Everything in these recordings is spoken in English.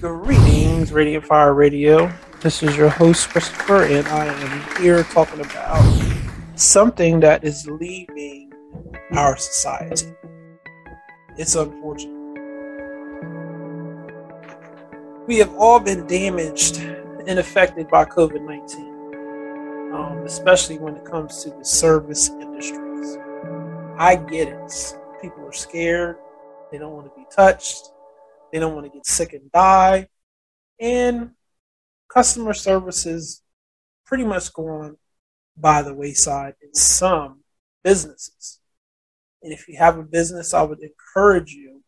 Greetings, Radiant Fire Radio. This is your host, Christopher, and I am here talking about something that is leaving our society. It's unfortunate. We have all been damaged and affected by COVID 19, um, especially when it comes to the service industries. I get it. People are scared, they don't want to be touched they don't want to get sick and die. And customer services pretty much gone by the wayside in some businesses. And if you have a business, I would encourage you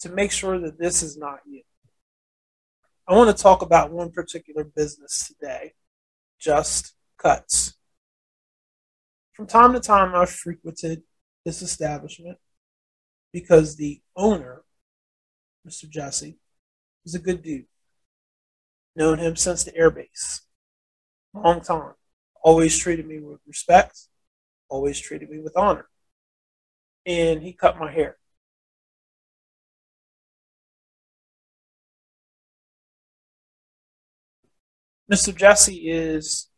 to make sure that this is not you. I want to talk about one particular business today, Just Cuts. From time to time, I've frequented this establishment because the owner Mr. Jesse. He's a good dude. Known him since the airbase. Long time. Always treated me with respect. Always treated me with honor. And he cut my hair. Mr. Jesse is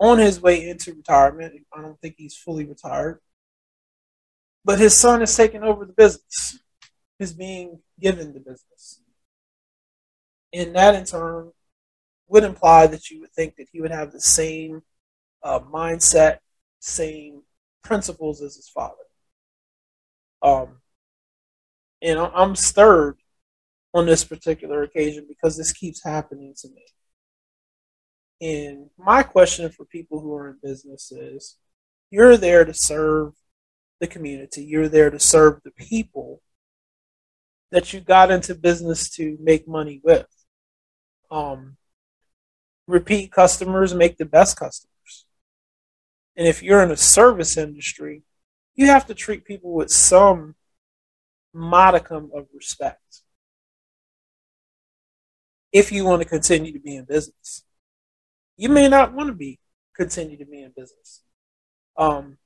on his way into retirement. I don't think he's fully retired. But his son is taking over the business is being given the business. And that in turn would imply that you would think that he would have the same uh, mindset, same principles as his father. Um, and I'm stirred on this particular occasion because this keeps happening to me. And my question for people who are in business is you're there to serve the community, you're there to serve the people that you got into business to make money with. Um, repeat customers make the best customers. And if you're in a service industry, you have to treat people with some modicum of respect if you want to continue to be in business. You may not want to be continue to be in business. Um,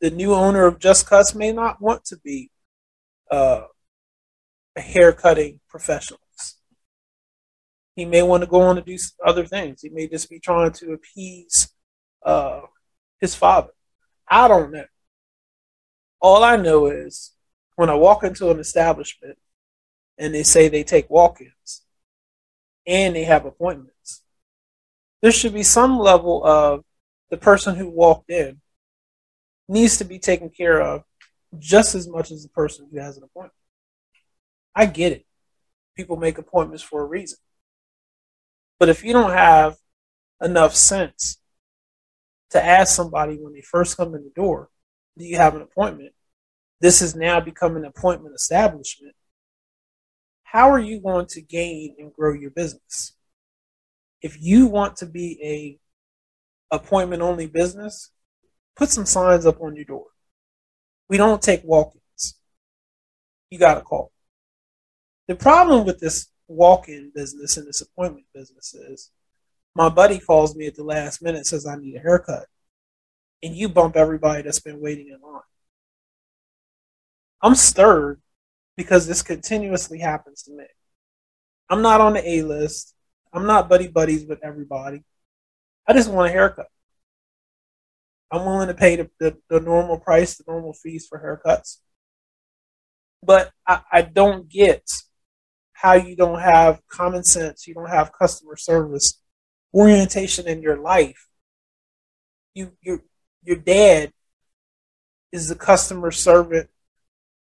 the new owner of Just Cuts may not want to be uh, hair cutting professionals. He may want to go on to do other things. He may just be trying to appease uh, his father. I don't know. All I know is when I walk into an establishment and they say they take walk ins and they have appointments, there should be some level of the person who walked in needs to be taken care of just as much as the person who has an appointment. I get it. People make appointments for a reason. But if you don't have enough sense to ask somebody when they first come in the door, do you have an appointment? This has now become an appointment establishment. How are you going to gain and grow your business? If you want to be a appointment only business, put some signs up on your door. We don't take walk-ins. You got to call. The problem with this walk-in business and this appointment business is my buddy calls me at the last minute says I need a haircut. And you bump everybody that's been waiting in line. I'm stirred because this continuously happens to me. I'm not on the A list. I'm not buddy buddies with everybody. I just want a haircut. I'm willing to pay the, the, the normal price, the normal fees for haircuts. But I, I don't get how you don't have common sense, you don't have customer service orientation in your life. You your your dad is the customer servant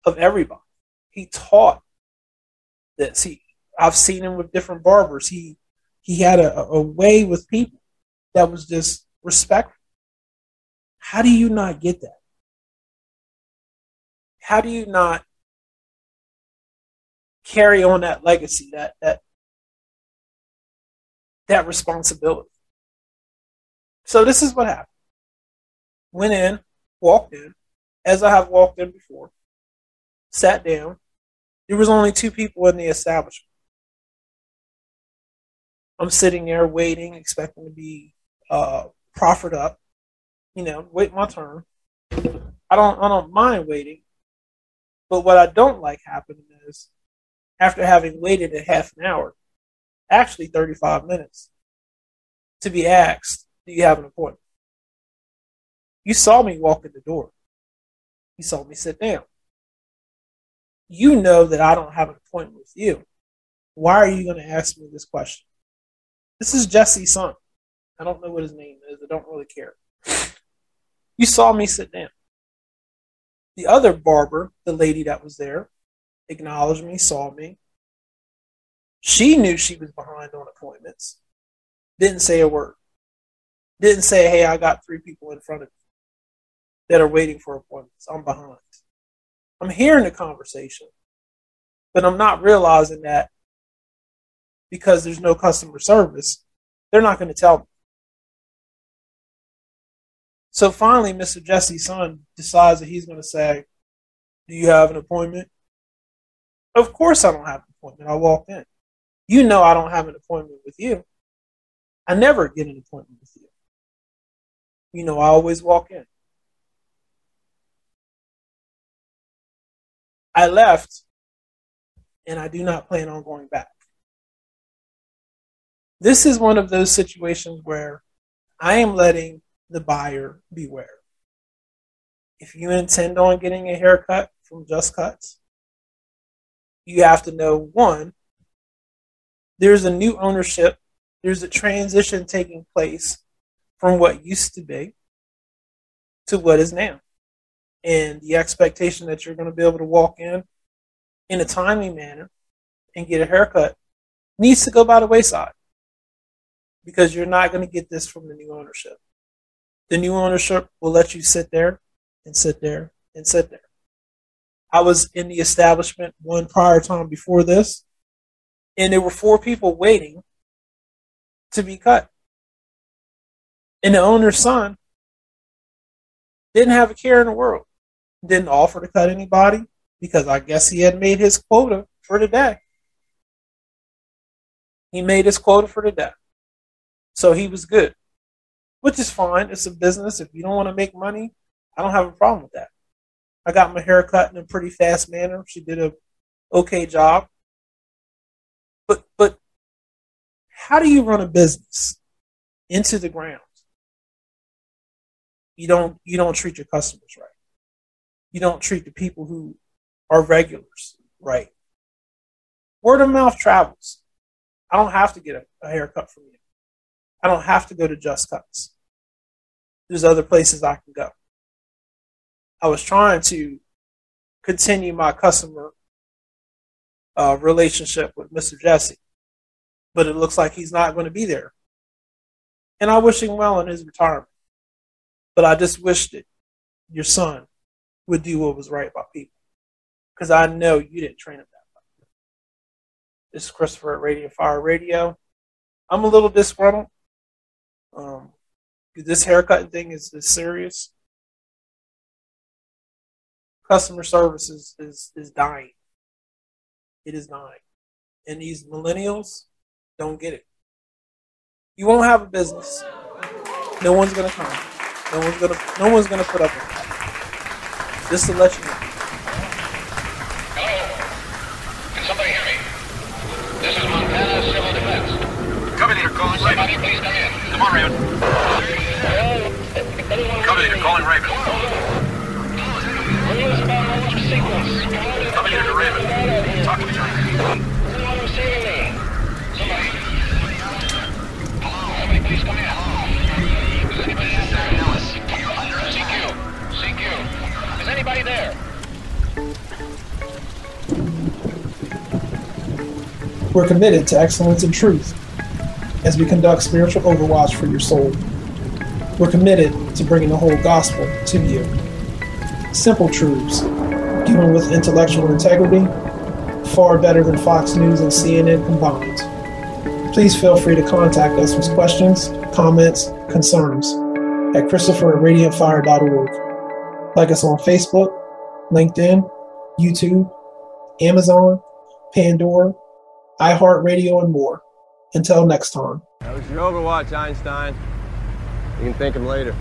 of everybody. He taught this. He I've seen him with different barbers. He he had a, a way with people that was just respectful. How do you not get that? How do you not carry on that legacy, that that that responsibility. So this is what happened. Went in, walked in, as I have walked in before, sat down. There was only two people in the establishment. I'm sitting there waiting, expecting to be uh, proffered up. You know, wait my turn. I don't I don't mind waiting. But what I don't like happening is after having waited a half an hour, actually 35 minutes, to be asked, Do you have an appointment? You saw me walk in the door. You saw me sit down. You know that I don't have an appointment with you. Why are you going to ask me this question? This is Jesse's son. I don't know what his name is. I don't really care. You saw me sit down. The other barber, the lady that was there, acknowledged me, saw me. She knew she was behind on appointments. Didn't say a word. Didn't say, hey, I got three people in front of me that are waiting for appointments. I'm behind. I'm hearing the conversation, but I'm not realizing that because there's no customer service, they're not going to tell me. So finally, Mr. Jesse's son decides that he's going to say, Do you have an appointment? Of course, I don't have an appointment. I walk in. You know, I don't have an appointment with you. I never get an appointment with you. You know, I always walk in. I left, and I do not plan on going back. This is one of those situations where I am letting the buyer beware. If you intend on getting a haircut from Just Cuts, you have to know one, there's a new ownership, there's a transition taking place from what used to be to what is now. And the expectation that you're going to be able to walk in in a timely manner and get a haircut needs to go by the wayside because you're not going to get this from the new ownership. The new ownership will let you sit there and sit there and sit there. I was in the establishment one prior time before this, and there were four people waiting to be cut. And the owner's son didn't have a care in the world, didn't offer to cut anybody because I guess he had made his quota for the day. He made his quota for the day. So he was good which is fine. It's a business. If you don't want to make money, I don't have a problem with that. I got my hair cut in a pretty fast manner. She did a okay job. But but how do you run a business into the ground? You don't you don't treat your customers right. You don't treat the people who are regulars right. Word of mouth travels. I don't have to get a, a haircut from you. I don't have to go to Just Cuts. There's other places I can go. I was trying to continue my customer uh, relationship with Mr. Jesse, but it looks like he's not going to be there. And I wish him well in his retirement. But I just wish that your son would do what was right by people. Because I know you didn't train him that way. This is Christopher at Radiant Fire Radio. I'm a little disgruntled. Um, this haircut thing is, is serious. Customer service is, is, is dying. It is dying. And these millennials don't get it. You won't have a business. No one's gonna come. No one's gonna no one's gonna put up with that. Just to let you know. Hello? Can somebody hear me? This is Montana Civil Defense. Come in here, calling Somebody Raven. please come in. Come on, Raven. Come in here, calling Raven. We're committed to excellence and truth as we conduct spiritual overwatch for your soul. We're committed to bringing the whole gospel to you. Simple truths, given with intellectual integrity, far better than Fox News and CNN combined. Please feel free to contact us with questions, comments, concerns at Christopher at radiantfire.org. Like us on Facebook, LinkedIn, YouTube, Amazon, Pandora, iHeartRadio, and more. Until next time. That was your Overwatch, Einstein. You can thank him later.